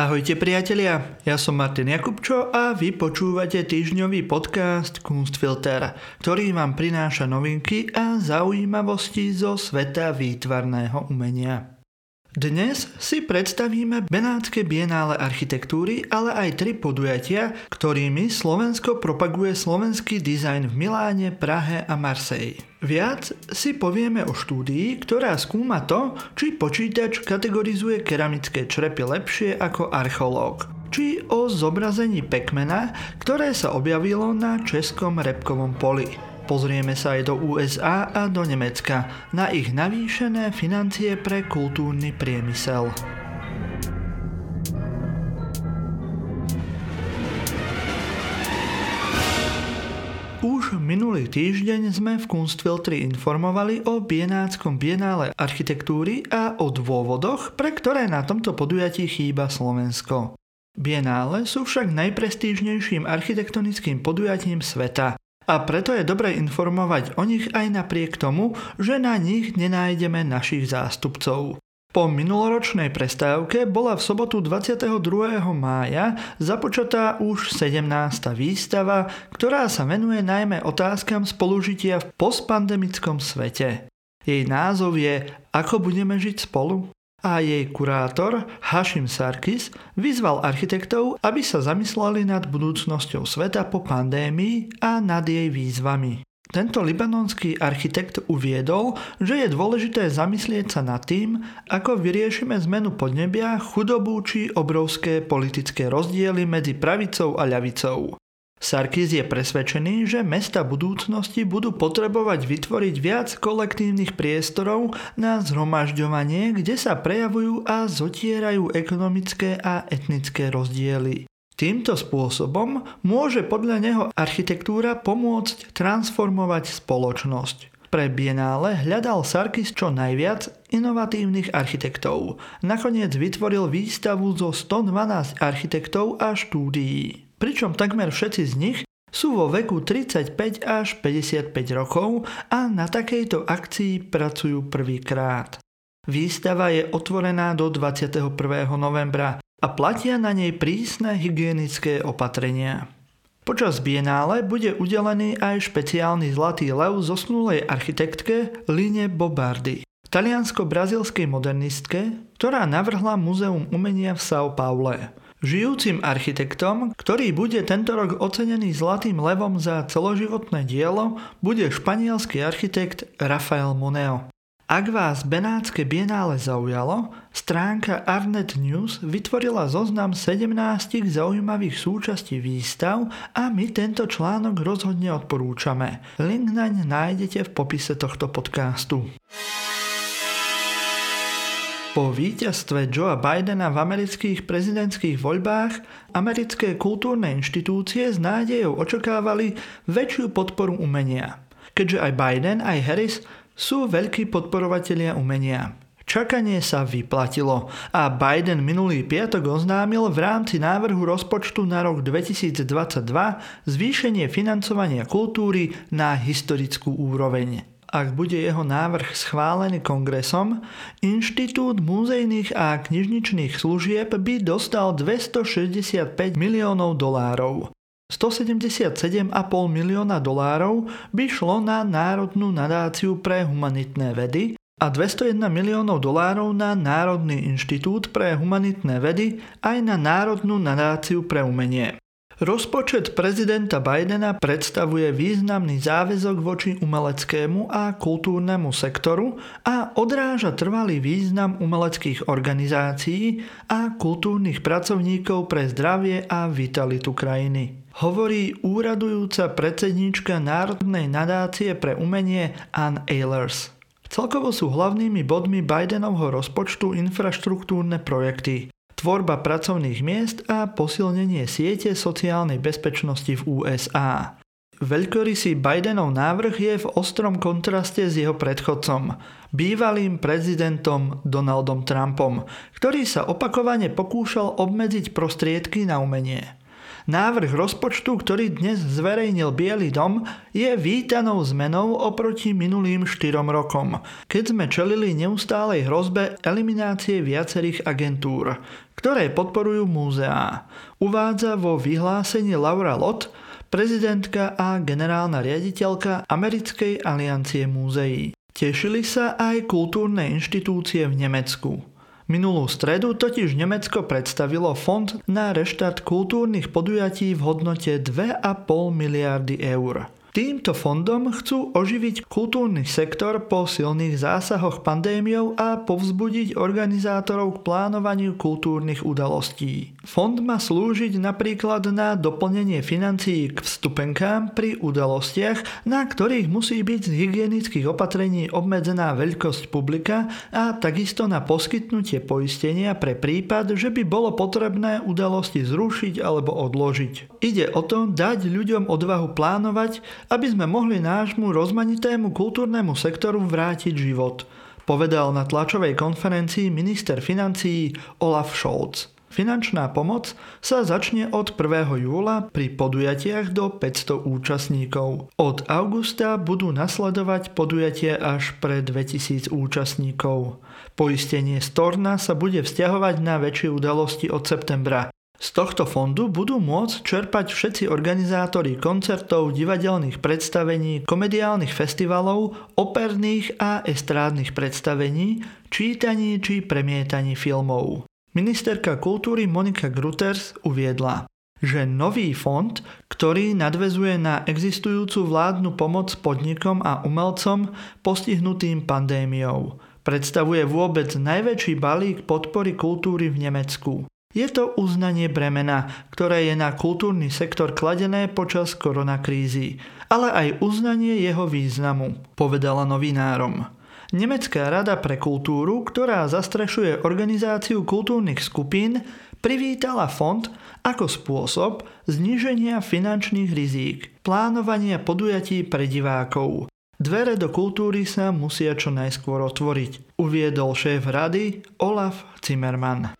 Ahojte priatelia, ja som Martin Jakubčo a vy počúvate týždňový podcast Kunstfilter, ktorý vám prináša novinky a zaujímavosti zo sveta výtvarného umenia. Dnes si predstavíme Benátske bienále architektúry, ale aj tri podujatia, ktorými Slovensko propaguje slovenský dizajn v Miláne, Prahe a Marseille. Viac si povieme o štúdii, ktorá skúma to, či počítač kategorizuje keramické črepy lepšie ako archeológ či o zobrazení pekmena, ktoré sa objavilo na českom repkovom poli. Pozrieme sa aj do USA a do Nemecka na ich navýšené financie pre kultúrny priemysel. Už minulý týždeň sme v Kunstfiltri informovali o Bienáckom bienále architektúry a o dôvodoch, pre ktoré na tomto podujatí chýba Slovensko. Bienále sú však najprestížnejším architektonickým podujatím sveta a preto je dobre informovať o nich aj napriek tomu, že na nich nenájdeme našich zástupcov. Po minuloročnej prestávke bola v sobotu 22. mája započatá už 17. výstava, ktorá sa venuje najmä otázkam spolužitia v postpandemickom svete. Jej názov je Ako budeme žiť spolu? A jej kurátor Hashim Sarkis vyzval architektov, aby sa zamysleli nad budúcnosťou sveta po pandémii a nad jej výzvami. Tento libanonský architekt uviedol, že je dôležité zamyslieť sa nad tým, ako vyriešime zmenu podnebia, chudobu či obrovské politické rozdiely medzi pravicou a ľavicou. Sarkis je presvedčený, že mesta budúcnosti budú potrebovať vytvoriť viac kolektívnych priestorov na zhromažďovanie, kde sa prejavujú a zotierajú ekonomické a etnické rozdiely. Týmto spôsobom môže podľa neho architektúra pomôcť transformovať spoločnosť. Pre Bienále hľadal Sarkis čo najviac inovatívnych architektov. Nakoniec vytvoril výstavu zo 112 architektov a štúdií pričom takmer všetci z nich sú vo veku 35 až 55 rokov a na takejto akcii pracujú prvýkrát. Výstava je otvorená do 21. novembra a platia na nej prísne hygienické opatrenia. Počas bienále bude udelený aj špeciálny zlatý lev zosnulej architektke Line Bobardy, taliansko-brazilskej modernistke, ktorá navrhla Múzeum umenia v São Paule. Žijúcim architektom, ktorý bude tento rok ocenený Zlatým levom za celoživotné dielo, bude španielský architekt Rafael Moneo. Ak vás Benátske bienále zaujalo, stránka Arnet News vytvorila zoznam 17 zaujímavých súčastí výstav a my tento článok rozhodne odporúčame. Link naň nájdete v popise tohto podcastu. Po víťazstve Joea Bidena v amerických prezidentských voľbách americké kultúrne inštitúcie s nádejou očakávali väčšiu podporu umenia. Keďže aj Biden, aj Harris sú veľkí podporovatelia umenia. Čakanie sa vyplatilo a Biden minulý piatok oznámil v rámci návrhu rozpočtu na rok 2022 zvýšenie financovania kultúry na historickú úroveň ak bude jeho návrh schválený kongresom, Inštitút múzejných a knižničných služieb by dostal 265 miliónov dolárov. 177,5 milióna dolárov by šlo na Národnú nadáciu pre humanitné vedy a 201 miliónov dolárov na Národný inštitút pre humanitné vedy aj na Národnú nadáciu pre umenie. Rozpočet prezidenta Bidena predstavuje významný záväzok voči umeleckému a kultúrnemu sektoru a odráža trvalý význam umeleckých organizácií a kultúrnych pracovníkov pre zdravie a vitalitu krajiny. Hovorí úradujúca predsednička Národnej nadácie pre umenie Ann Ehlers. Celkovo sú hlavnými bodmi Bidenovho rozpočtu infraštruktúrne projekty tvorba pracovných miest a posilnenie siete sociálnej bezpečnosti v USA. Veľkorysý Bidenov návrh je v ostrom kontraste s jeho predchodcom, bývalým prezidentom Donaldom Trumpom, ktorý sa opakovane pokúšal obmedziť prostriedky na umenie. Návrh rozpočtu, ktorý dnes zverejnil Bielý dom, je vítanou zmenou oproti minulým štyrom rokom, keď sme čelili neustálej hrozbe eliminácie viacerých agentúr, ktoré podporujú múzeá. Uvádza vo vyhlásení Laura Lott, prezidentka a generálna riaditeľka Americkej aliancie múzeí. Tešili sa aj kultúrne inštitúcie v Nemecku. Minulú stredu totiž Nemecko predstavilo fond na reštart kultúrnych podujatí v hodnote 2,5 miliardy eur. Týmto fondom chcú oživiť kultúrny sektor po silných zásahoch pandémiou a povzbudiť organizátorov k plánovaniu kultúrnych udalostí. Fond má slúžiť napríklad na doplnenie financií k vstupenkám pri udalostiach, na ktorých musí byť z hygienických opatrení obmedzená veľkosť publika a takisto na poskytnutie poistenia pre prípad, že by bolo potrebné udalosti zrušiť alebo odložiť. Ide o to dať ľuďom odvahu plánovať aby sme mohli nášmu rozmanitému kultúrnemu sektoru vrátiť život, povedal na tlačovej konferencii minister financií Olaf Scholz. Finančná pomoc sa začne od 1. júla pri podujatiach do 500 účastníkov. Od augusta budú nasledovať podujatia až pre 2000 účastníkov. Poistenie Storna sa bude vzťahovať na väčšie udalosti od septembra. Z tohto fondu budú môcť čerpať všetci organizátori koncertov, divadelných predstavení, komediálnych festivalov, operných a estrádnych predstavení, čítaní či premietaní filmov. Ministerka kultúry Monika Gruters uviedla, že nový fond, ktorý nadvezuje na existujúcu vládnu pomoc podnikom a umelcom postihnutým pandémiou, predstavuje vôbec najväčší balík podpory kultúry v Nemecku. Je to uznanie bremena, ktoré je na kultúrny sektor kladené počas koronakrízy, ale aj uznanie jeho významu, povedala novinárom. Nemecká rada pre kultúru, ktorá zastrešuje organizáciu kultúrnych skupín, privítala fond ako spôsob zníženia finančných rizík, plánovania podujatí pre divákov. Dvere do kultúry sa musia čo najskôr otvoriť, uviedol šéf rady Olaf Zimmermann.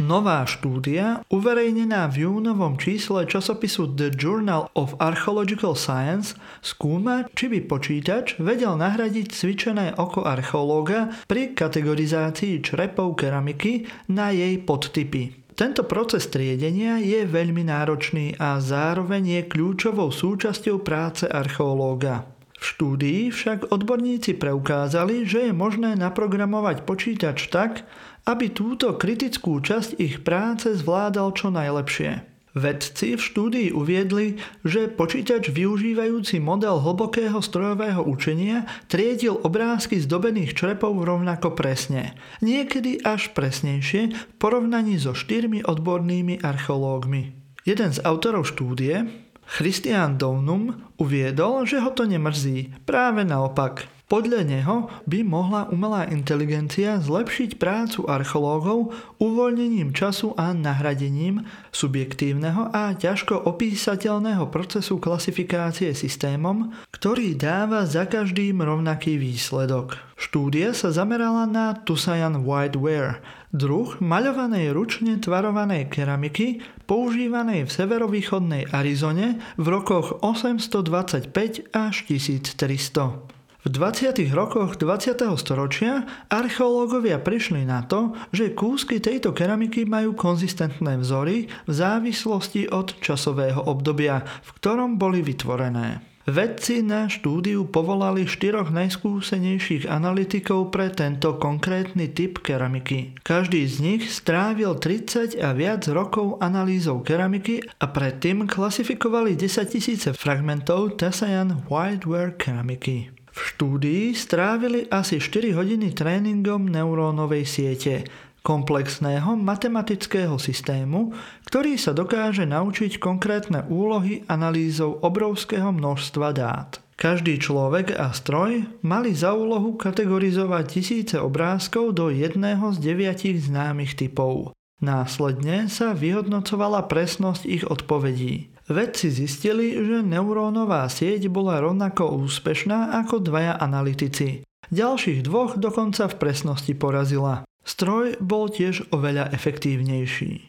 Nová štúdia, uverejnená v júnovom čísle časopisu The Journal of Archaeological Science, skúma, či by počítač vedel nahradiť cvičené oko archeológa pri kategorizácii črepov keramiky na jej podtypy. Tento proces triedenia je veľmi náročný a zároveň je kľúčovou súčasťou práce archeológa. V štúdii však odborníci preukázali, že je možné naprogramovať počítač tak, aby túto kritickú časť ich práce zvládal čo najlepšie. Vedci v štúdii uviedli, že počítač využívajúci model hlbokého strojového učenia triedil obrázky zdobených črepov rovnako presne, niekedy až presnejšie v porovnaní so štyrmi odbornými archeológmi. Jeden z autorov štúdie, Christian Downum, uviedol, že ho to nemrzí, práve naopak. Podľa neho by mohla umelá inteligencia zlepšiť prácu archeológov uvoľnením času a nahradením subjektívneho a ťažko opísateľného procesu klasifikácie systémom, ktorý dáva za každým rovnaký výsledok. Štúdia sa zamerala na Tusayan Whiteware, druh maľovanej ručne tvarovanej keramiky používanej v severovýchodnej Arizone v rokoch 825 až 1300. V 20. rokoch 20. storočia archeológovia prišli na to, že kúsky tejto keramiky majú konzistentné vzory v závislosti od časového obdobia, v ktorom boli vytvorené. Vedci na štúdiu povolali štyroch najskúsenejších analytikov pre tento konkrétny typ keramiky. Každý z nich strávil 30 a viac rokov analýzou keramiky a predtým klasifikovali 10 tisíce fragmentov Tessayan Whiteware keramiky. V štúdii strávili asi 4 hodiny tréningom neurónovej siete, komplexného matematického systému, ktorý sa dokáže naučiť konkrétne úlohy analýzou obrovského množstva dát. Každý človek a stroj mali za úlohu kategorizovať tisíce obrázkov do jedného z deviatich známych typov. Následne sa vyhodnocovala presnosť ich odpovedí. Vedci zistili, že neurónová sieť bola rovnako úspešná ako dvaja analytici. Ďalších dvoch dokonca v presnosti porazila. Stroj bol tiež oveľa efektívnejší.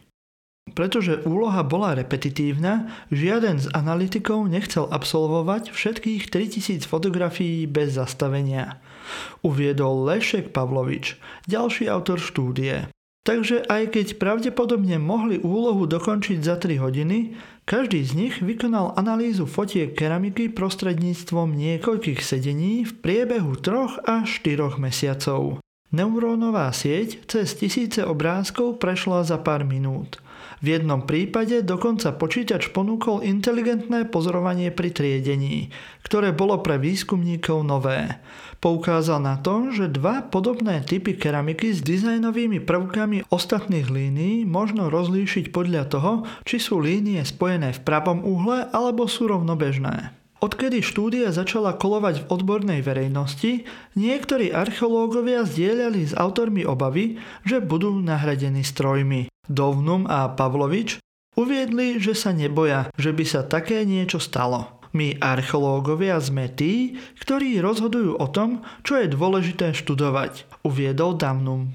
Pretože úloha bola repetitívna, žiaden z analytikov nechcel absolvovať všetkých 3000 fotografií bez zastavenia. Uviedol Lešek Pavlovič, ďalší autor štúdie. Takže aj keď pravdepodobne mohli úlohu dokončiť za 3 hodiny, každý z nich vykonal analýzu fotiek keramiky prostredníctvom niekoľkých sedení v priebehu 3 až 4 mesiacov. Neurónová sieť cez tisíce obrázkov prešla za pár minút. V jednom prípade dokonca počítač ponúkol inteligentné pozorovanie pri triedení, ktoré bolo pre výskumníkov nové. Poukázal na to, že dva podobné typy keramiky s dizajnovými prvkami ostatných línií možno rozlíšiť podľa toho, či sú línie spojené v pravom uhle alebo sú rovnobežné. Odkedy štúdia začala kolovať v odbornej verejnosti, niektorí archeológovia zdieľali s autormi obavy, že budú nahradení strojmi. Dovnum a Pavlovič uviedli, že sa neboja, že by sa také niečo stalo. My archeológovia sme tí, ktorí rozhodujú o tom, čo je dôležité študovať, uviedol Damnum.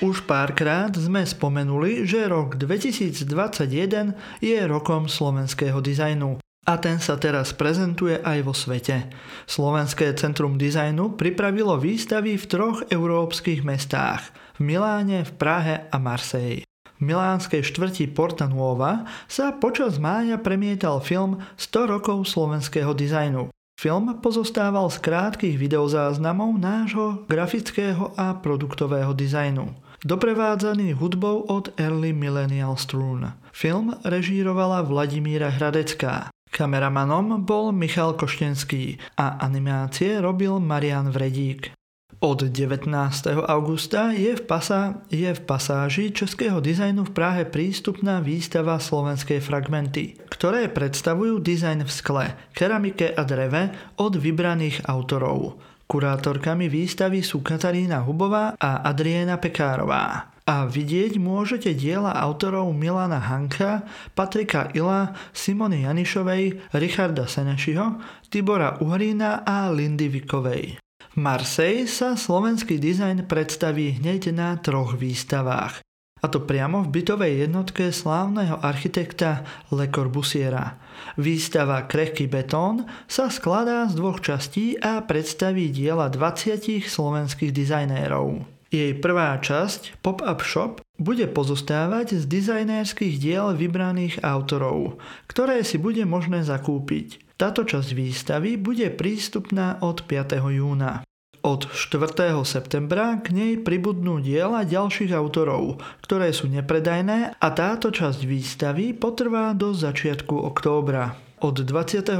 Už párkrát sme spomenuli, že rok 2021 je rokom slovenského dizajnu. A ten sa teraz prezentuje aj vo svete. Slovenské centrum dizajnu pripravilo výstavy v troch európskych mestách v Miláne, v Prahe a Marseille. V milánskej štvrti Porta Nuova sa počas mája premietal film 100 rokov slovenského dizajnu. Film pozostával z krátkých videozáznamov nášho grafického a produktového dizajnu, doprevádzaný hudbou od Early Millennial Strun. Film režírovala Vladimíra Hradecká. Kameramanom bol Michal Koštenský a animácie robil Marian Vredík. Od 19. augusta je v, pasa, je v pasáži českého dizajnu v Prahe prístupná výstava Slovenskej fragmenty, ktoré predstavujú dizajn v skle, keramike a dreve od vybraných autorov. Kurátorkami výstavy sú Katarína Hubová a Adriena Pekárová. A vidieť môžete diela autorov Milana Hanka, Patrika Ila, Simony Janišovej, Richarda Senešiho, Tibora Uhrína a Lindy Vikovej. V Marseille sa slovenský dizajn predstaví hneď na troch výstavách. A to priamo v bytovej jednotke slávneho architekta Le Corbusiera. Výstava Krehký betón sa skladá z dvoch častí a predstaví diela 20 slovenských dizajnérov. Jej prvá časť, Pop-up Shop, bude pozostávať z dizajnérskych diel vybraných autorov, ktoré si bude možné zakúpiť. Táto časť výstavy bude prístupná od 5. júna. Od 4. septembra k nej pribudnú diela ďalších autorov, ktoré sú nepredajné a táto časť výstavy potrvá do začiatku októbra. Od 26.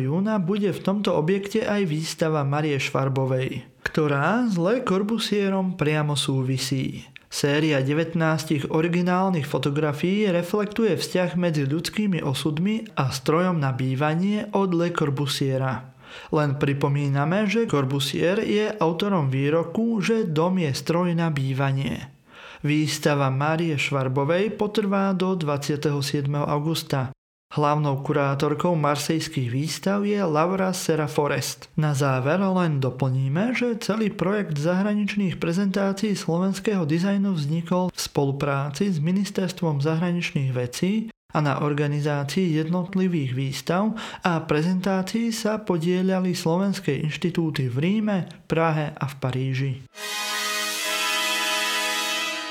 júna bude v tomto objekte aj výstava Marie Švarbovej, ktorá s Le Corbusierom priamo súvisí. Séria 19 originálnych fotografií reflektuje vzťah medzi ľudskými osudmi a strojom na bývanie od Le Corbusiera. Len pripomíname, že Corbusier je autorom výroku, že dom je stroj na bývanie. Výstava Márie Švarbovej potrvá do 27. augusta. Hlavnou kurátorkou marsejských výstav je Laura Sera Forest. Na záver len doplníme, že celý projekt zahraničných prezentácií slovenského dizajnu vznikol v spolupráci s Ministerstvom zahraničných vecí a na organizácii jednotlivých výstav a prezentácií sa podielali slovenské inštitúty v Ríme, Prahe a v Paríži.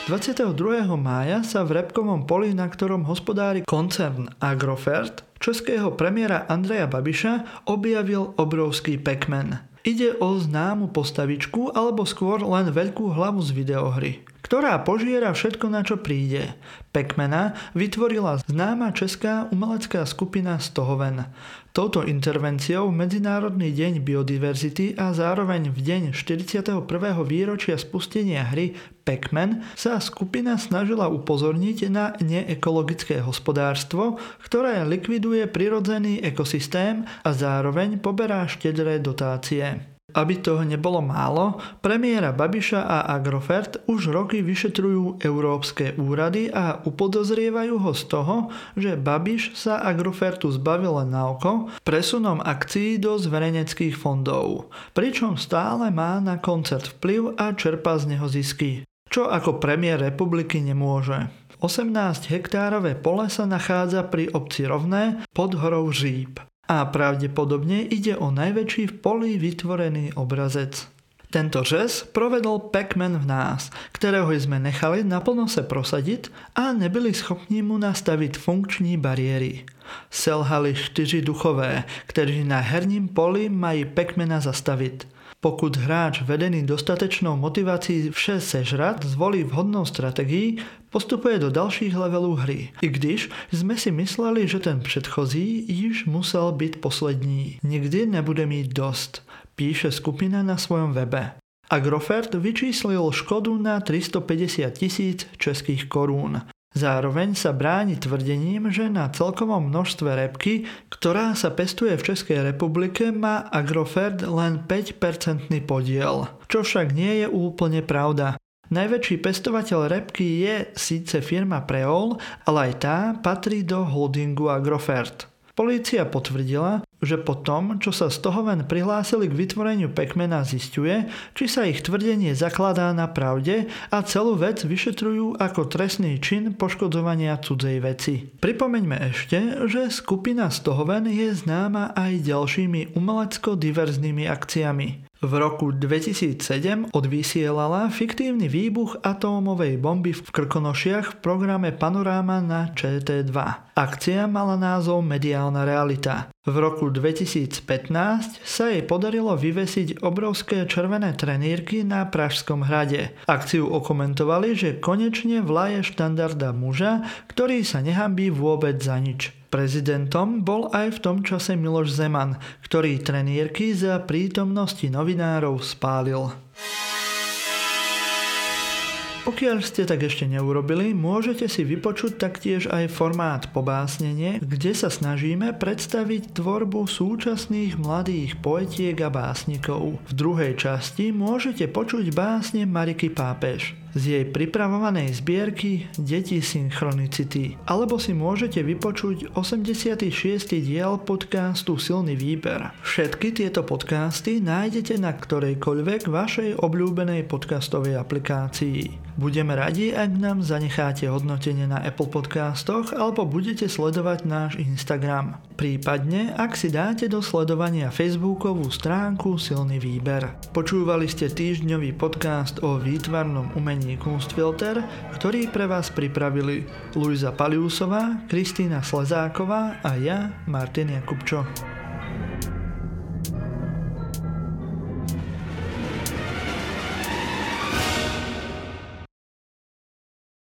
22. mája sa v Repkovom poli, na ktorom hospodári koncern Agrofert, českého premiéra Andreja Babiša objavil obrovský Pac-Man. Ide o známu postavičku alebo skôr len veľkú hlavu z videohry ktorá požiera všetko, na čo príde. Pekmena vytvorila známa česká umelecká skupina Stohoven. Touto intervenciou Medzinárodný deň biodiverzity a zároveň v deň 41. výročia spustenia hry Pac-Man sa skupina snažila upozorniť na neekologické hospodárstvo, ktoré likviduje prirodzený ekosystém a zároveň poberá štedré dotácie. Aby toho nebolo málo, premiéra Babiša a Agrofert už roky vyšetrujú európske úrady a upodozrievajú ho z toho, že Babiš sa Agrofertu zbavil len na oko presunom akcií do zverejneckých fondov, pričom stále má na koncert vplyv a čerpá z neho zisky, čo ako premiér republiky nemôže. 18 hektárové pole sa nachádza pri obci Rovné pod horou Žíp. A pravdepodobne ide o najväčší v poli vytvorený obrazec. Tento žes provedol Pac-Man v nás, ktorého sme nechali naplno sa prosadiť a nebyli schopní mu nastaviť funkční bariéry. Selhali štyři duchové, kteří na herním poli mají Pac-Mana zastaviť. Pokud hráč vedený dostatečnou motivácií vše sežrat zvolí vhodnou strategii, postupuje do dalších levelů hry. I když sme si mysleli, že ten předchozí již musel byť poslední. Nikdy nebude mít dost píše skupina na svojom webe. Agrofert vyčíslil škodu na 350 tisíc českých korún. Zároveň sa bráni tvrdením, že na celkovom množstve repky, ktorá sa pestuje v Českej republike, má Agrofert len 5% podiel. Čo však nie je úplne pravda. Najväčší pestovateľ repky je síce firma Preol, ale aj tá patrí do holdingu Agrofert. Polícia potvrdila, že po tom, čo sa z toho ven prihlásili k vytvoreniu Pekmena zistuje, či sa ich tvrdenie zakladá na pravde a celú vec vyšetrujú ako trestný čin poškodzovania cudzej veci. Pripomeňme ešte, že skupina Stohoven je známa aj ďalšími umelecko-diverznými akciami. V roku 2007 odvysielala fiktívny výbuch atómovej bomby v Krkonošiach v programe Panoráma na ČT2. Akcia mala názov Mediálna realita. V roku 2015 sa jej podarilo vyvesiť obrovské červené trenírky na Pražskom hrade. Akciu okomentovali, že konečne vlaje štandarda muža, ktorý sa nehambí vôbec za nič. Prezidentom bol aj v tom čase Miloš Zeman, ktorý trenírky za prítomnosti novinárov spálil. Pokiaľ ste tak ešte neurobili, môžete si vypočuť taktiež aj formát pobásnenie, kde sa snažíme predstaviť tvorbu súčasných mladých poetiek a básnikov. V druhej časti môžete počuť básne Mariky Pápež z jej pripravovanej zbierky Deti synchronicity. Alebo si môžete vypočuť 86. diel podcastu Silný výber. Všetky tieto podcasty nájdete na ktorejkoľvek vašej obľúbenej podcastovej aplikácii. Budeme radi, ak nám zanecháte hodnotenie na Apple podcastoch alebo budete sledovať náš Instagram. Prípadne, ak si dáte do sledovania Facebookovú stránku Silný výber. Počúvali ste týždňový podcast o výtvarnom umení Kunstfilter, ktorý pre vás pripravili Luisa Paliusová, Kristýna Slezáková a ja, Martin Jakubčo.